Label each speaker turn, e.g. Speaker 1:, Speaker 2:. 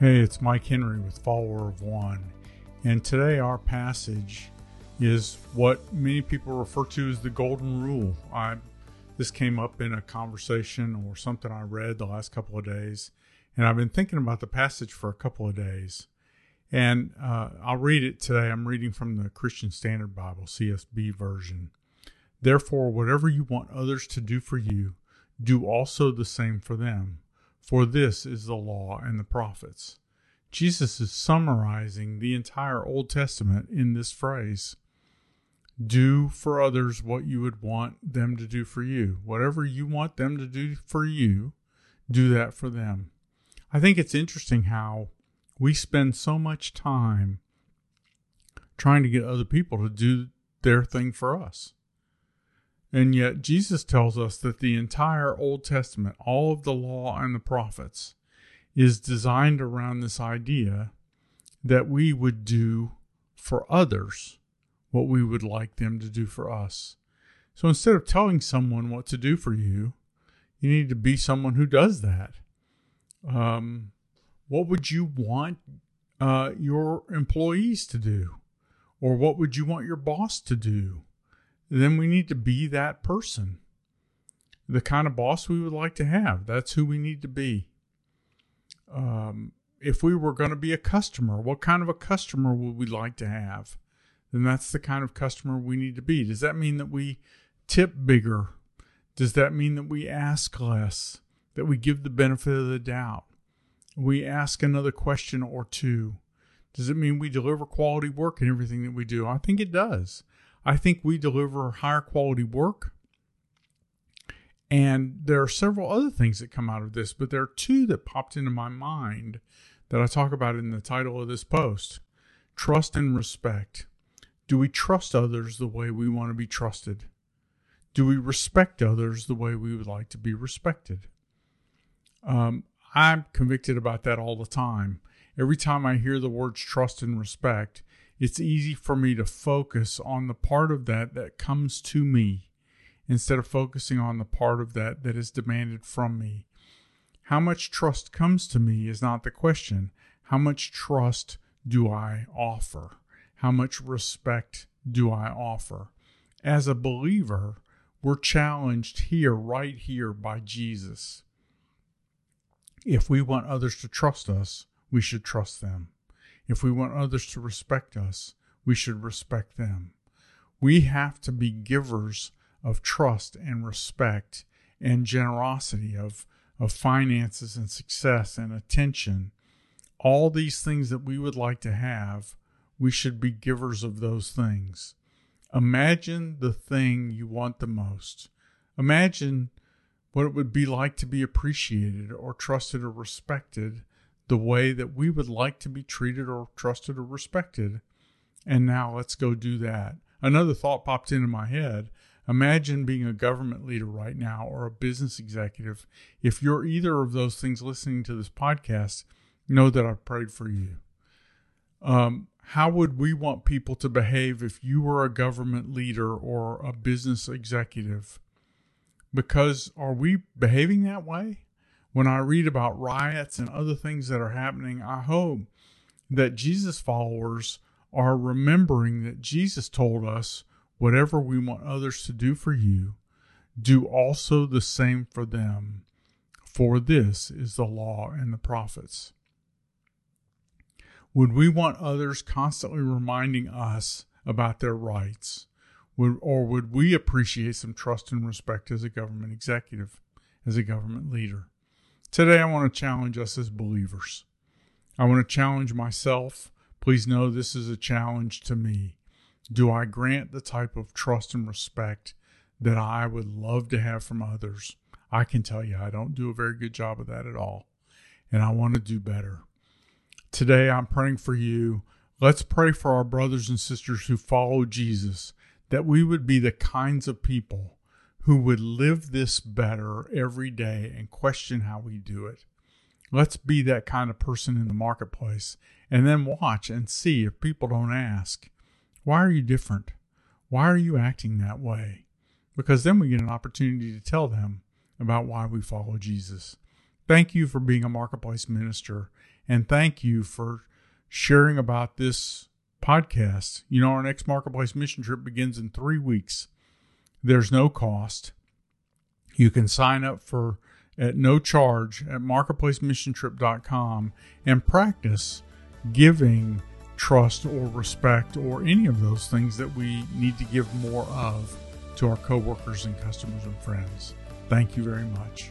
Speaker 1: Hey, it's Mike Henry with Follower of One. And today our passage is what many people refer to as the Golden Rule. I this came up in a conversation or something I read the last couple of days, and I've been thinking about the passage for a couple of days. And uh, I'll read it today. I'm reading from the Christian Standard Bible, CSB version. Therefore, whatever you want others to do for you, do also the same for them for this is the law and the prophets. Jesus is summarizing the entire Old Testament in this phrase Do for others what you would want them to do for you. Whatever you want them to do for you, do that for them. I think it's interesting how we spend so much time trying to get other people to do their thing for us. And yet, Jesus tells us that the entire Old Testament, all of the law and the prophets, is designed around this idea that we would do for others what we would like them to do for us. So instead of telling someone what to do for you, you need to be someone who does that. Um, what would you want uh, your employees to do? Or what would you want your boss to do? Then we need to be that person. The kind of boss we would like to have. That's who we need to be. Um, if we were going to be a customer, what kind of a customer would we like to have? Then that's the kind of customer we need to be. Does that mean that we tip bigger? Does that mean that we ask less? That we give the benefit of the doubt? We ask another question or two? Does it mean we deliver quality work in everything that we do? I think it does. I think we deliver higher quality work. And there are several other things that come out of this, but there are two that popped into my mind that I talk about in the title of this post trust and respect. Do we trust others the way we want to be trusted? Do we respect others the way we would like to be respected? Um, I'm convicted about that all the time. Every time I hear the words trust and respect, it's easy for me to focus on the part of that that comes to me instead of focusing on the part of that that is demanded from me. How much trust comes to me is not the question. How much trust do I offer? How much respect do I offer? As a believer, we're challenged here, right here, by Jesus. If we want others to trust us, we should trust them. If we want others to respect us, we should respect them. We have to be givers of trust and respect and generosity, of, of finances and success and attention. All these things that we would like to have, we should be givers of those things. Imagine the thing you want the most. Imagine what it would be like to be appreciated or trusted or respected the way that we would like to be treated or trusted or respected. And now let's go do that. Another thought popped into my head. Imagine being a government leader right now or a business executive. If you're either of those things listening to this podcast, know that I've prayed for you. Um, how would we want people to behave if you were a government leader or a business executive? Because are we behaving that way? When I read about riots and other things that are happening, I hope that Jesus followers are remembering that Jesus told us whatever we want others to do for you, do also the same for them. For this is the law and the prophets. Would we want others constantly reminding us about their rights? Would, or would we appreciate some trust and respect as a government executive, as a government leader? Today, I want to challenge us as believers. I want to challenge myself. Please know this is a challenge to me. Do I grant the type of trust and respect that I would love to have from others? I can tell you I don't do a very good job of that at all, and I want to do better. Today, I'm praying for you. Let's pray for our brothers and sisters who follow Jesus, that we would be the kinds of people who would live this better every day and question how we do it. Let's be that kind of person in the marketplace and then watch and see if people don't ask, Why are you different? Why are you acting that way? Because then we get an opportunity to tell them about why we follow Jesus. Thank you for being a marketplace minister And thank you for sharing about this podcast. You know, our next Marketplace mission trip begins in three weeks. There's no cost. You can sign up for at no charge at marketplacemissiontrip.com and practice giving trust or respect or any of those things that we need to give more of to our coworkers and customers and friends. Thank you very much.